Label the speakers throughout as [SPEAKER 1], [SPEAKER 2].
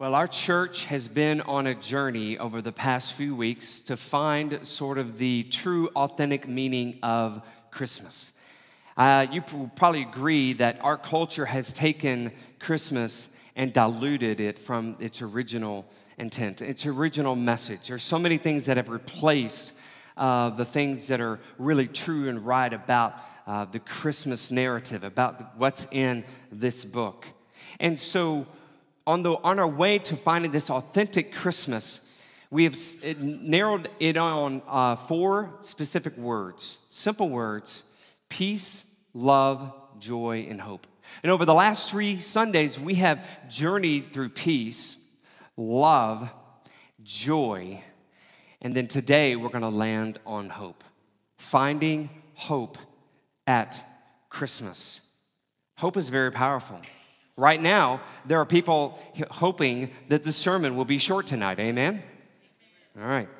[SPEAKER 1] Well, our church has been on a journey over the past few weeks to find sort of the true, authentic meaning of Christmas. Uh, you probably agree that our culture has taken Christmas and diluted it from its original intent, its original message. There's so many things that have replaced uh, the things that are really true and right about uh, the Christmas narrative, about what's in this book. And so, on, the, on our way to finding this authentic Christmas, we have narrowed it on uh, four specific words, simple words peace, love, joy, and hope. And over the last three Sundays, we have journeyed through peace, love, joy, and then today we're going to land on hope. Finding hope at Christmas. Hope is very powerful. Right now, there are people hoping that the sermon will be short tonight. Amen? All right.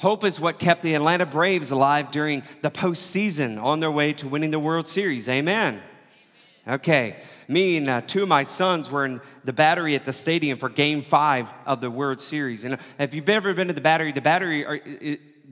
[SPEAKER 1] Hope is what kept the Atlanta Braves alive during the postseason on their way to winning the World Series. Amen. Okay, me and uh, two of my sons were in the battery at the stadium for game five of the World Series. And if you've ever been to the battery, the battery, are,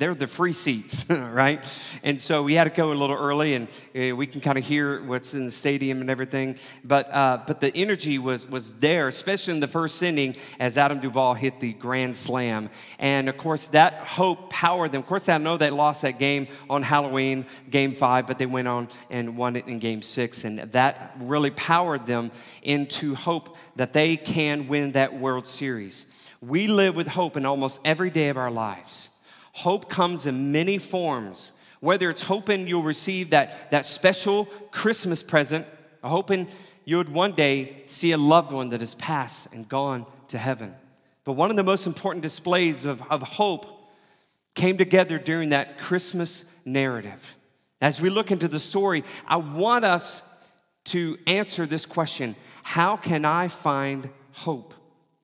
[SPEAKER 1] they're the free seats, right? And so we had to go a little early, and uh, we can kind of hear what's in the stadium and everything. But uh, but the energy was was there, especially in the first inning as Adam Duvall hit the grand slam, and of course that hope powered them. Of course, I know they lost that game on Halloween, Game Five, but they went on and won it in Game Six, and that really powered them into hope that they can win that World Series. We live with hope in almost every day of our lives. Hope comes in many forms, whether it's hoping you'll receive that, that special Christmas present, or hoping you would one day see a loved one that has passed and gone to heaven. But one of the most important displays of, of hope came together during that Christmas narrative. As we look into the story, I want us to answer this question How can I find hope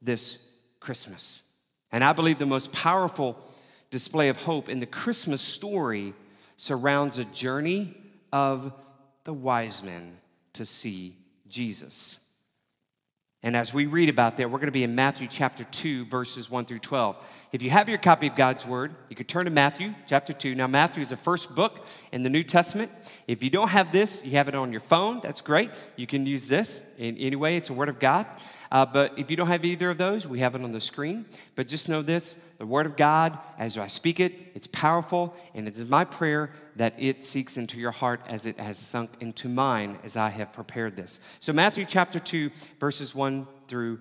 [SPEAKER 1] this Christmas? And I believe the most powerful display of hope in the Christmas story surrounds a journey of the wise men to see Jesus. And as we read about that, we're going to be in Matthew chapter 2, verses 1 through 12. If you have your copy of God's Word, you could turn to Matthew chapter 2. Now, Matthew is the first book in the New Testament. If you don't have this, you have it on your phone. That's great. You can use this. In any way, it's a Word of God. Uh, but if you don't have either of those, we have it on the screen. But just know this the Word of God, as I speak it, it's powerful, and it is my prayer that it seeks into your heart as it has sunk into mine as I have prepared this. So, Matthew chapter 2, verses 1 through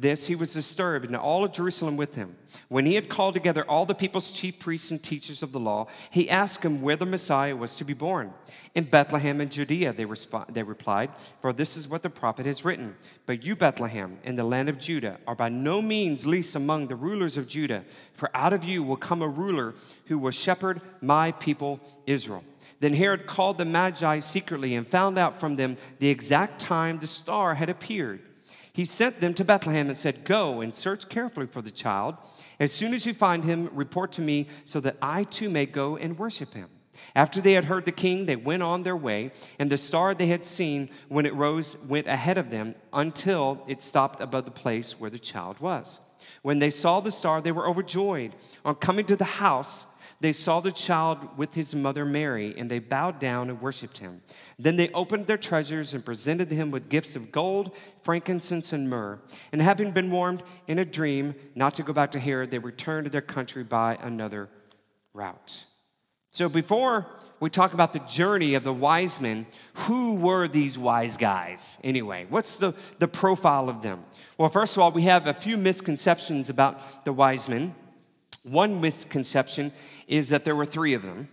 [SPEAKER 1] this, he was disturbed, and all of Jerusalem with him. When he had called together all the people's chief priests and teachers of the law, he asked them where the Messiah was to be born. In Bethlehem in Judea, they, resp- they replied, for this is what the prophet has written. But you, Bethlehem, in the land of Judah, are by no means least among the rulers of Judah, for out of you will come a ruler who will shepherd my people Israel. Then Herod called the Magi secretly and found out from them the exact time the star had appeared. He sent them to Bethlehem and said, Go and search carefully for the child. As soon as you find him, report to me so that I too may go and worship him. After they had heard the king, they went on their way, and the star they had seen when it rose went ahead of them until it stopped above the place where the child was. When they saw the star, they were overjoyed. On coming to the house, they saw the child with his mother Mary, and they bowed down and worshiped him. Then they opened their treasures and presented him with gifts of gold, frankincense, and myrrh. And having been warned in a dream not to go back to Herod, they returned to their country by another route. So before we talk about the journey of the wise men, who were these wise guys anyway? What's the, the profile of them? Well, first of all, we have a few misconceptions about the wise men. One misconception is that there were three of them.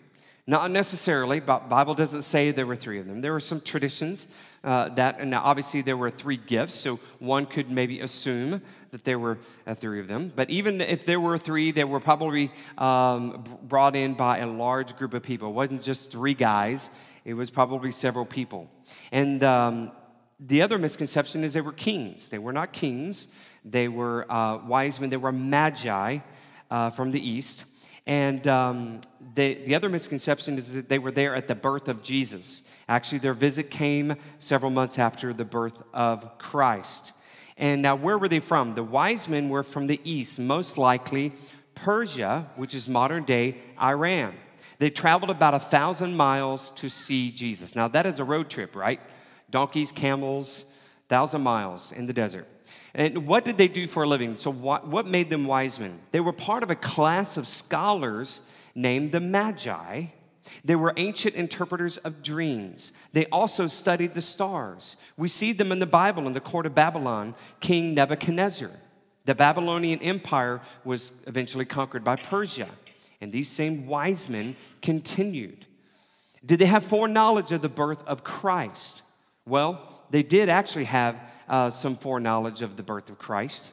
[SPEAKER 1] Not necessarily, but Bible doesn't say there were three of them. There were some traditions uh, that, and obviously there were three gifts, so one could maybe assume that there were uh, three of them. But even if there were three, they were probably um, brought in by a large group of people. It wasn't just three guys, it was probably several people. And um, the other misconception is they were kings. They were not kings, they were uh, wise men, they were magi uh, from the east. And um, the other misconception is that they were there at the birth of Jesus. Actually, their visit came several months after the birth of Christ. And now, where were they from? The wise men were from the east, most likely Persia, which is modern day Iran. They traveled about a thousand miles to see Jesus. Now, that is a road trip, right? Donkeys, camels, thousand miles in the desert. And what did they do for a living? So, what, what made them wise men? They were part of a class of scholars named the Magi. They were ancient interpreters of dreams. They also studied the stars. We see them in the Bible in the court of Babylon, King Nebuchadnezzar. The Babylonian Empire was eventually conquered by Persia. And these same wise men continued. Did they have foreknowledge of the birth of Christ? Well, they did actually have uh, some foreknowledge of the birth of Christ.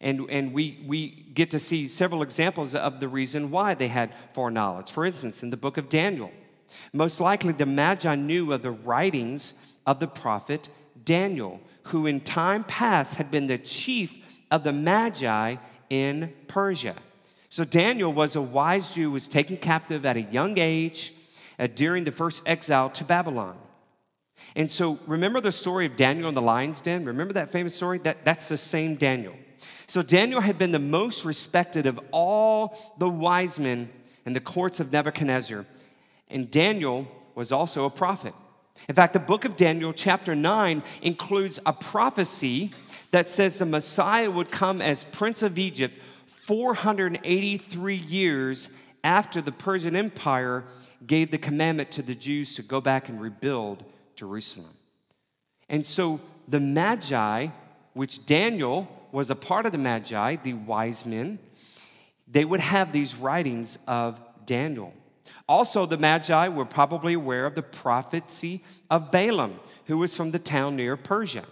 [SPEAKER 1] And, and we, we get to see several examples of the reason why they had foreknowledge. For instance, in the book of Daniel, most likely the Magi knew of the writings of the prophet Daniel, who in time past had been the chief of the Magi in Persia. So Daniel was a wise Jew, was taken captive at a young age uh, during the first exile to Babylon. And so remember the story of Daniel in the lion's den? Remember that famous story? That, that's the same Daniel. So Daniel had been the most respected of all the wise men in the courts of Nebuchadnezzar. And Daniel was also a prophet. In fact, the book of Daniel, chapter 9, includes a prophecy that says the Messiah would come as Prince of Egypt 483 years after the Persian Empire gave the commandment to the Jews to go back and rebuild Jerusalem. And so the Magi, which Daniel was a part of the Magi, the wise men, they would have these writings of Daniel. Also, the Magi were probably aware of the prophecy of Balaam, who was from the town near Persia.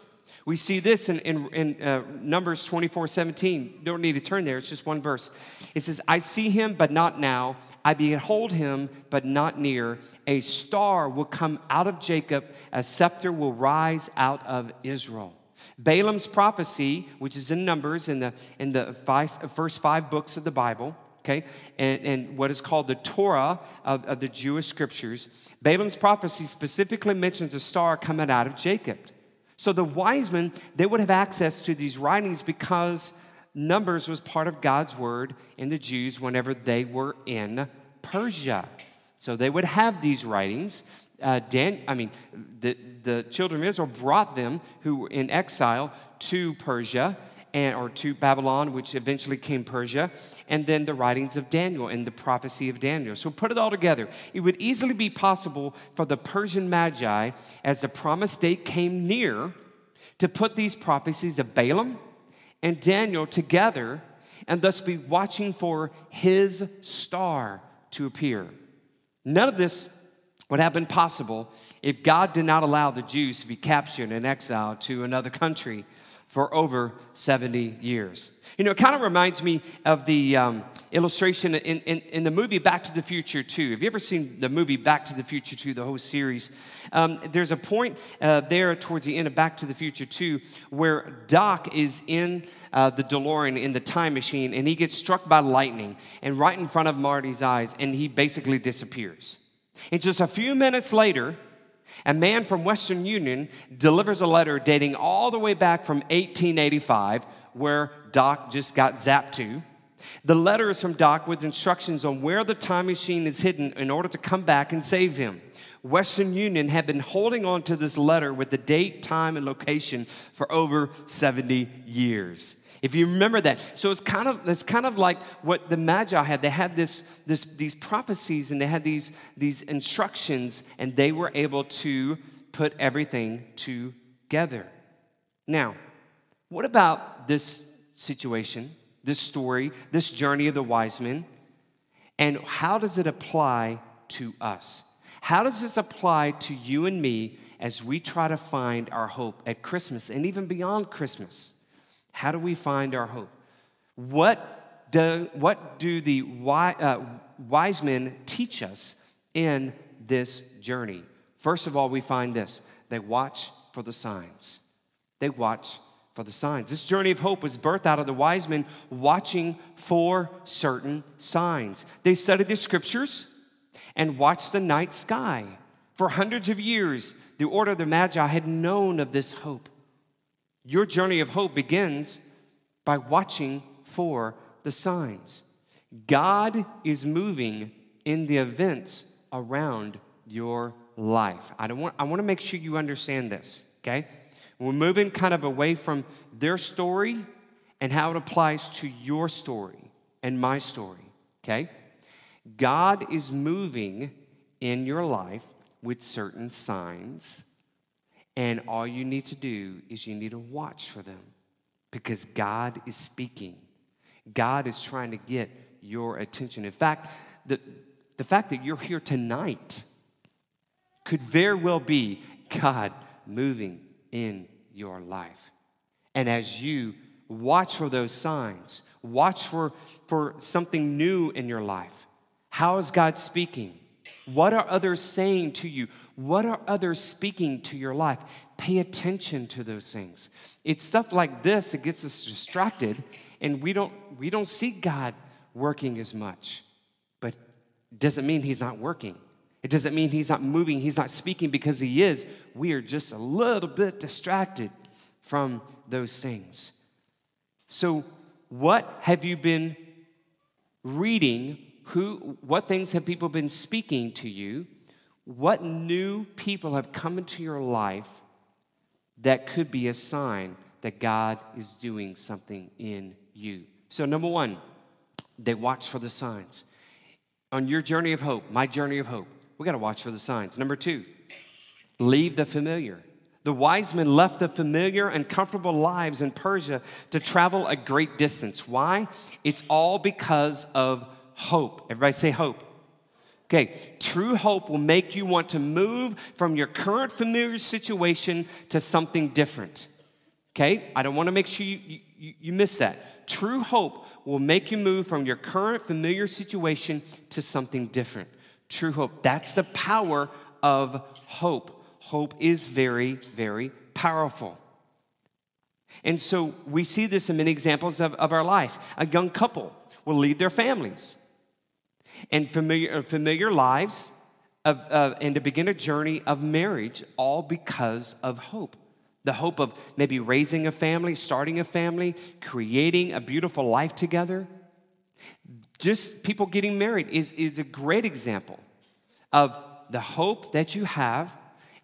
[SPEAKER 1] We see this in, in, in uh, Numbers 24 17. Don't need to turn there, it's just one verse. It says, I see him, but not now. I behold him, but not near. A star will come out of Jacob, a scepter will rise out of Israel. Balaam's prophecy, which is in Numbers in the, in the five, first five books of the Bible, okay, and, and what is called the Torah of, of the Jewish scriptures, Balaam's prophecy specifically mentions a star coming out of Jacob. So the wise men, they would have access to these writings because Numbers was part of God's word in the Jews whenever they were in Persia. So they would have these writings. Uh, Dan, I mean, the, the children of Israel brought them who were in exile to Persia and, or to Babylon, which eventually came Persia, and then the writings of Daniel and the prophecy of Daniel. So put it all together. It would easily be possible for the Persian Magi, as the promised date came near, to put these prophecies of Balaam and Daniel together and thus be watching for his star to appear. None of this would have been possible if God did not allow the Jews to be captured and exiled to another country for over 70 years. You know, it kind of reminds me of the um, illustration in, in, in, the movie Back to the Future 2. Have you ever seen the movie Back to the Future 2, the whole series? Um, there's a point uh, there towards the end of Back to the Future 2 where Doc is in uh, the DeLorean in the time machine and he gets struck by lightning and right in front of Marty's eyes and he basically disappears. And just a few minutes later, a man from Western Union delivers a letter dating all the way back from 1885, where Doc just got zapped to. The letter is from Doc with instructions on where the time machine is hidden in order to come back and save him. Western Union had been holding on to this letter with the date, time, and location for over 70 years. If you remember that. So it's kind of it's kind of like what the Magi had. They had this, this these prophecies and they had these, these instructions, and they were able to put everything together. Now, what about this situation, this story, this journey of the wise men? And how does it apply to us? How does this apply to you and me as we try to find our hope at Christmas and even beyond Christmas? How do we find our hope? What do, what do the wise, uh, wise men teach us in this journey? First of all, we find this they watch for the signs. They watch for the signs. This journey of hope was birthed out of the wise men watching for certain signs. They studied the scriptures and watched the night sky. For hundreds of years, the order of the Magi had known of this hope. Your journey of hope begins by watching for the signs. God is moving in the events around your life. I, don't want, I want to make sure you understand this, okay? We're moving kind of away from their story and how it applies to your story and my story, okay? God is moving in your life with certain signs, and all you need to do is you need to watch for them because God is speaking. God is trying to get your attention. In fact, the, the fact that you're here tonight could very well be God moving in your life. And as you watch for those signs, watch for, for something new in your life. How is God speaking? What are others saying to you? What are others speaking to your life? Pay attention to those things. It's stuff like this that gets us distracted, and we don't, we don't see God working as much. But doesn't mean He's not working. It doesn't mean he's not moving, he's not speaking because he is. We are just a little bit distracted from those things. So, what have you been reading? Who, what things have people been speaking to you? What new people have come into your life that could be a sign that God is doing something in you? So, number one, they watch for the signs. On your journey of hope, my journey of hope, we got to watch for the signs. Number two, leave the familiar. The wise men left the familiar and comfortable lives in Persia to travel a great distance. Why? It's all because of hope. Everybody say hope. Okay, true hope will make you want to move from your current familiar situation to something different. Okay, I don't want to make sure you, you, you miss that. True hope will make you move from your current familiar situation to something different true hope. That's the power of hope. Hope is very, very powerful. And so we see this in many examples of, of our life. A young couple will leave their families and familiar, uh, familiar lives of, uh, and to begin a journey of marriage, all because of hope. The hope of maybe raising a family, starting a family, creating a beautiful life together. Just people getting married is, is a great example of the hope that you have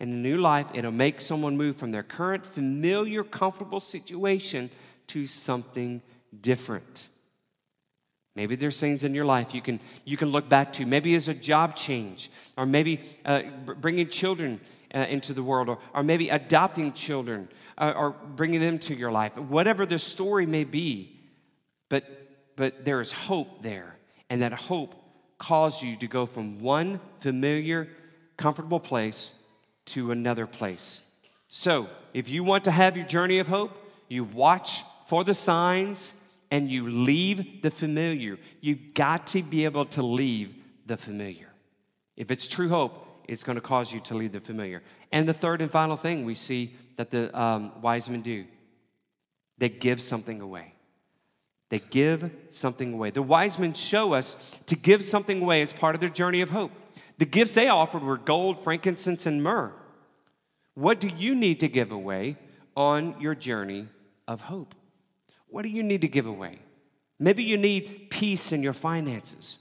[SPEAKER 1] in a new life. It'll make someone move from their current familiar, comfortable situation to something different. Maybe there's things in your life you can, you can look back to. Maybe it's a job change, or maybe uh, bringing children uh, into the world, or, or maybe adopting children, uh, or bringing them to your life. Whatever the story may be, but, but there is hope there. And that hope calls you to go from one familiar, comfortable place to another place. So, if you want to have your journey of hope, you watch for the signs and you leave the familiar. You've got to be able to leave the familiar. If it's true hope, it's going to cause you to leave the familiar. And the third and final thing we see that the um, wise men do they give something away. They give something away. The wise men show us to give something away as part of their journey of hope. The gifts they offered were gold, frankincense, and myrrh. What do you need to give away on your journey of hope? What do you need to give away? Maybe you need peace in your finances.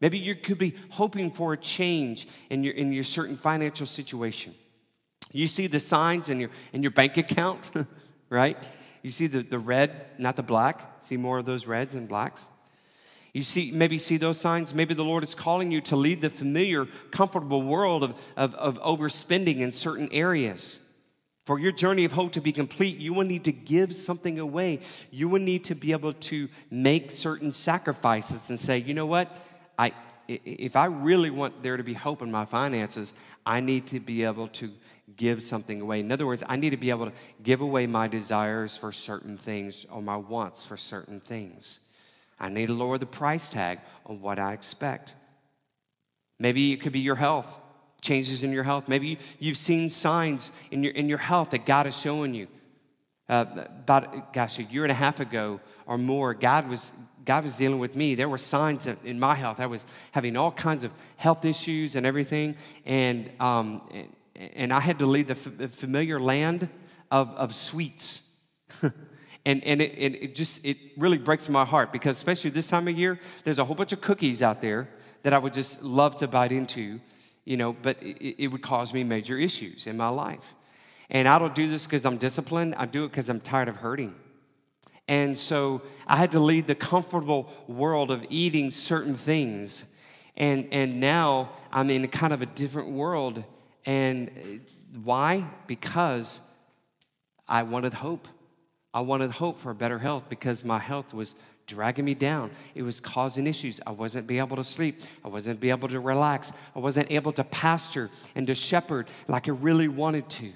[SPEAKER 1] Maybe you could be hoping for a change in your, in your certain financial situation. You see the signs in your, in your bank account, right? You see the, the red, not the black. See more of those reds and blacks. You see, maybe see those signs. Maybe the Lord is calling you to leave the familiar, comfortable world of, of, of overspending in certain areas. For your journey of hope to be complete, you will need to give something away. You will need to be able to make certain sacrifices and say, you know what? I, if I really want there to be hope in my finances, I need to be able to give something away. In other words, I need to be able to give away my desires for certain things or my wants for certain things. I need to lower the price tag on what I expect. Maybe it could be your health. Changes in your health. Maybe you've seen signs in your, in your health that God is showing you. Uh, about, gosh, a year and a half ago or more, God was, God was dealing with me. There were signs in my health. I was having all kinds of health issues and everything. And, um, and I had to leave the familiar land of, of sweets. and, and, it, and it just, it really breaks my heart because especially this time of year, there's a whole bunch of cookies out there that I would just love to bite into, you know, but it, it would cause me major issues in my life. And I don't do this because I'm disciplined. I do it because I'm tired of hurting. And so I had to lead the comfortable world of eating certain things. And, and now I'm in kind of a different world. And uh, why? Because I wanted hope. I wanted hope for better health because my health was dragging me down. It was causing issues. I wasn't be able to sleep. I wasn't be able to relax. I wasn't able to pasture and to shepherd like I really wanted to.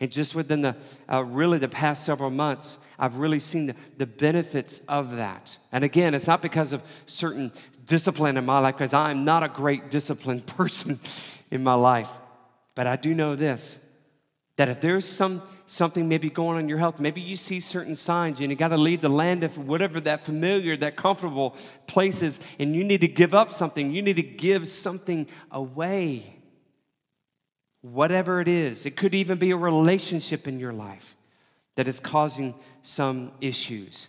[SPEAKER 1] And just within the uh, really the past several months, I've really seen the, the benefits of that. And again, it's not because of certain discipline in my life, because I'm not a great disciplined person in my life. But I do know this that if there's some something maybe going on in your health. Maybe you see certain signs and you got to leave the land of whatever that familiar, that comfortable place is, and you need to give up something. You need to give something away. Whatever it is, it could even be a relationship in your life that is causing some issues.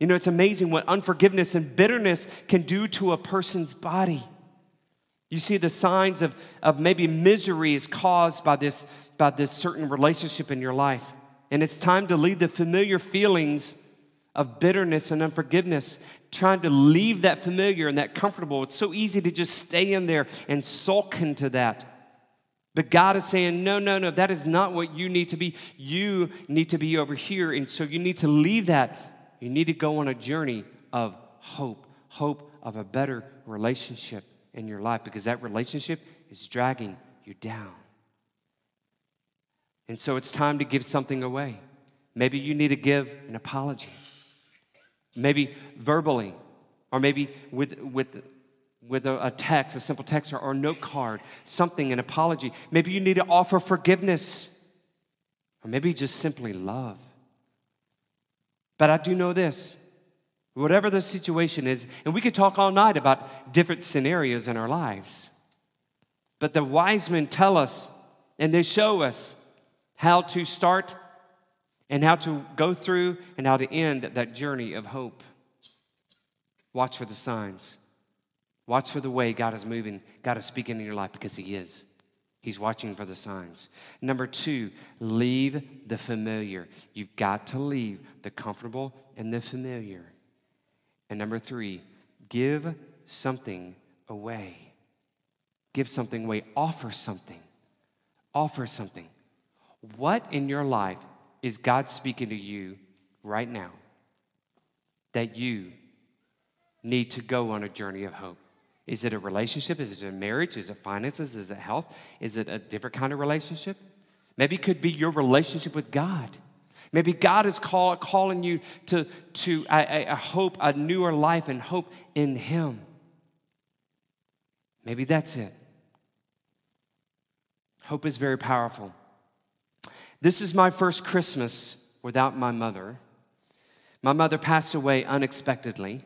[SPEAKER 1] You know, it's amazing what unforgiveness and bitterness can do to a person's body. You see the signs of, of maybe misery is caused by this about this certain relationship in your life. And it's time to leave the familiar feelings of bitterness and unforgiveness, trying to leave that familiar and that comfortable. It's so easy to just stay in there and sulk into that. But God is saying, no, no, no, that is not what you need to be. You need to be over here. And so you need to leave that. You need to go on a journey of hope, hope of a better relationship in your life because that relationship is dragging you down. And so it's time to give something away. Maybe you need to give an apology. Maybe verbally, or maybe with, with, with a, a text, a simple text or, or a note card, something, an apology. Maybe you need to offer forgiveness, or maybe just simply love. But I do know this whatever the situation is, and we could talk all night about different scenarios in our lives. But the wise men tell us and they show us how to start and how to go through and how to end that journey of hope. Watch for the signs. Watch for the way God is moving, God is speaking in your life because He is. He's watching for the signs. Number two, leave the familiar. You've got to leave the comfortable and the familiar. And number three, give something away. Give something away. Offer something. Offer something. What in your life is God speaking to you right now that you need to go on a journey of hope? Is it a relationship? Is it a marriage? Is it finances? Is it health? Is it a different kind of relationship? Maybe it could be your relationship with God. Maybe God is call, calling you to, to a, a hope, a newer life, and hope in Him. Maybe that's it. Hope is very powerful. This is my first Christmas without my mother. My mother passed away unexpectedly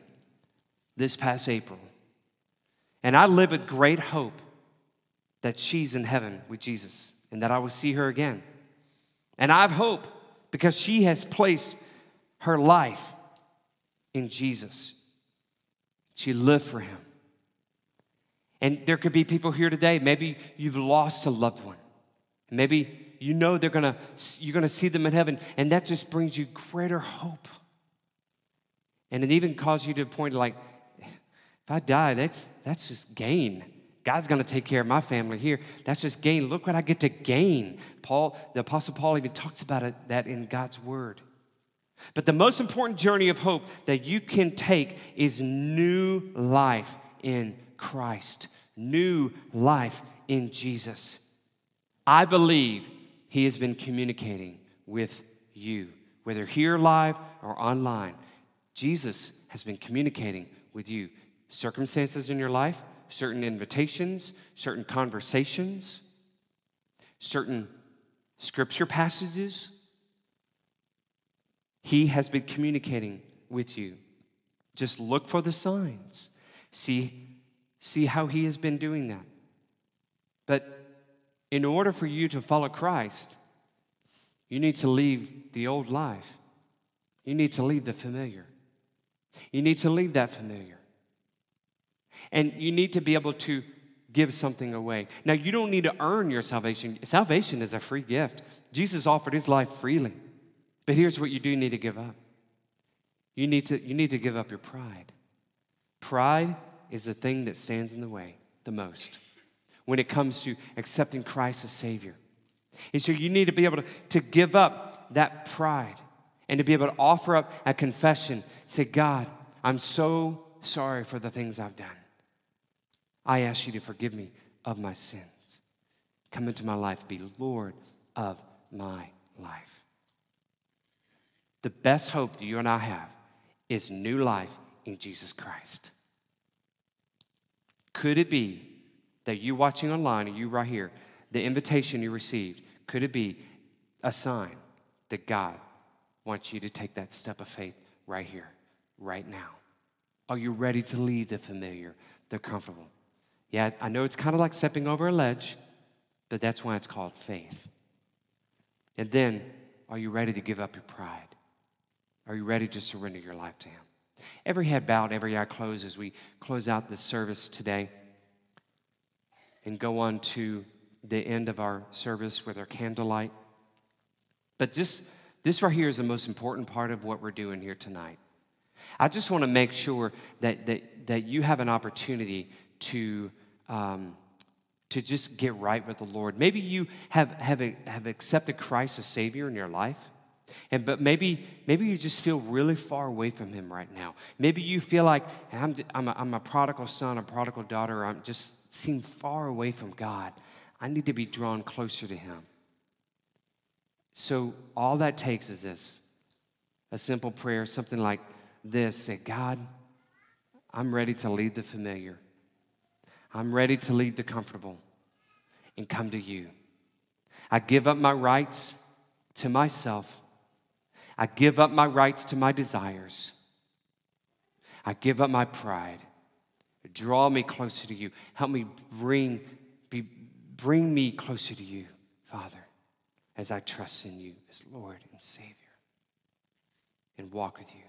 [SPEAKER 1] this past April. And I live with great hope that she's in heaven with Jesus and that I will see her again. And I have hope because she has placed her life in Jesus. She lived for him. And there could be people here today, maybe you've lost a loved one. Maybe you know they're gonna, you're gonna see them in heaven, and that just brings you greater hope. And it even causes you to point like, if I die, that's, that's just gain. God's gonna take care of my family here. That's just gain. Look what I get to gain. Paul, the Apostle Paul even talks about it, that in God's word. But the most important journey of hope that you can take is new life in Christ, new life in Jesus. I believe he has been communicating with you, whether here live or online. Jesus has been communicating with you. Circumstances in your life, certain invitations, certain conversations, certain scripture passages. He has been communicating with you. Just look for the signs. See, see how he has been doing that. But in order for you to follow Christ, you need to leave the old life. You need to leave the familiar. You need to leave that familiar. And you need to be able to give something away. Now, you don't need to earn your salvation. Salvation is a free gift. Jesus offered his life freely. But here's what you do need to give up you need to, you need to give up your pride. Pride is the thing that stands in the way the most when it comes to accepting Christ as Savior. And so you need to be able to, to give up that pride and to be able to offer up a confession. Say, God, I'm so sorry for the things I've done. I ask you to forgive me of my sins. Come into my life, be Lord of my life. The best hope that you and I have is new life in Jesus Christ. Could it be that you watching online and you right here, the invitation you received, could it be a sign that God wants you to take that step of faith right here, right now? Are you ready to leave the familiar, the comfortable? Yeah, I know it's kind of like stepping over a ledge, but that's why it's called faith. And then, are you ready to give up your pride? Are you ready to surrender your life to Him? Every head bowed, every eye closed as we close out this service today and go on to the end of our service with our candlelight. But just this right here is the most important part of what we're doing here tonight. I just want to make sure that, that, that you have an opportunity to, um, to just get right with the Lord. Maybe you have, have, have accepted Christ as Savior in your life. And but maybe maybe you just feel really far away from him right now. Maybe you feel like I'm I'm a, I'm a prodigal son, a prodigal daughter. I'm just seem far away from God. I need to be drawn closer to him. So all that takes is this. A simple prayer, something like this say, God, I'm ready to lead the familiar. I'm ready to lead the comfortable and come to you. I give up my rights to myself. I give up my rights to my desires. I give up my pride. Draw me closer to you. Help me bring, be, bring me closer to you, Father, as I trust in you as Lord and Savior and walk with you.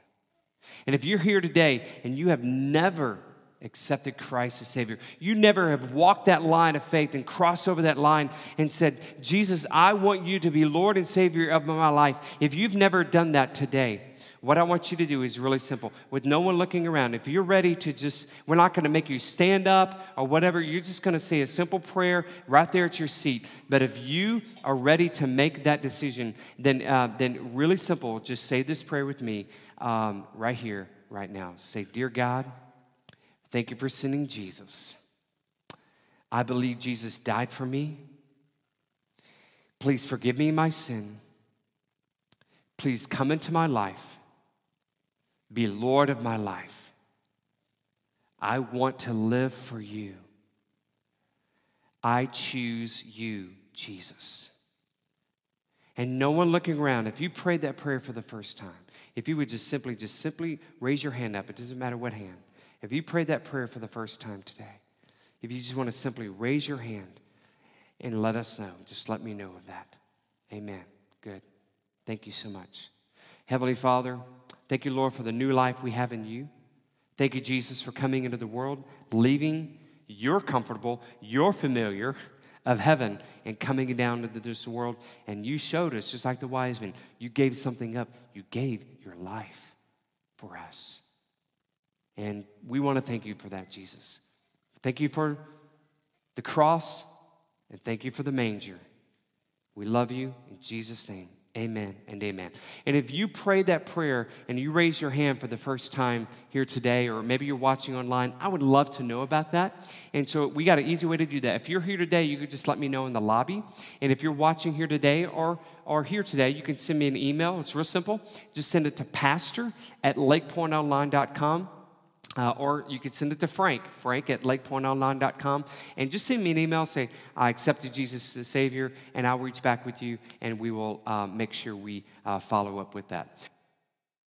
[SPEAKER 1] And if you're here today and you have never accepted Christ as Savior, you never have walked that line of faith and crossed over that line and said, Jesus, I want you to be Lord and Savior of my life. If you've never done that today, what I want you to do is really simple. With no one looking around, if you're ready to just, we're not going to make you stand up or whatever, you're just going to say a simple prayer right there at your seat. But if you are ready to make that decision, then, uh, then really simple, just say this prayer with me um, right here, right now. Say, Dear God, thank you for sending Jesus. I believe Jesus died for me. Please forgive me my sin. Please come into my life be Lord of my life. I want to live for you. I choose you, Jesus. And no one looking around, if you prayed that prayer for the first time, if you would just simply, just simply raise your hand up, it doesn't matter what hand. If you prayed that prayer for the first time today, if you just want to simply raise your hand and let us know, just let me know of that. Amen. Good. Thank you so much. Heavenly Father, Thank you, Lord, for the new life we have in you. Thank you, Jesus, for coming into the world, leaving your comfortable, your familiar of heaven, and coming down into this world. And you showed us, just like the wise men, you gave something up. You gave your life for us. And we want to thank you for that, Jesus. Thank you for the cross, and thank you for the manger. We love you in Jesus' name. Amen and amen. And if you prayed that prayer and you raise your hand for the first time here today, or maybe you're watching online, I would love to know about that. And so we got an easy way to do that. If you're here today, you could just let me know in the lobby. And if you're watching here today or, or here today, you can send me an email. It's real simple. Just send it to pastor at lakepointonline.com. Uh, or you could send it to Frank, frank at lakepointonline.com, and just send me an email, say, I accepted Jesus as the Savior, and I'll reach back with you, and we will uh, make sure we uh, follow up with that.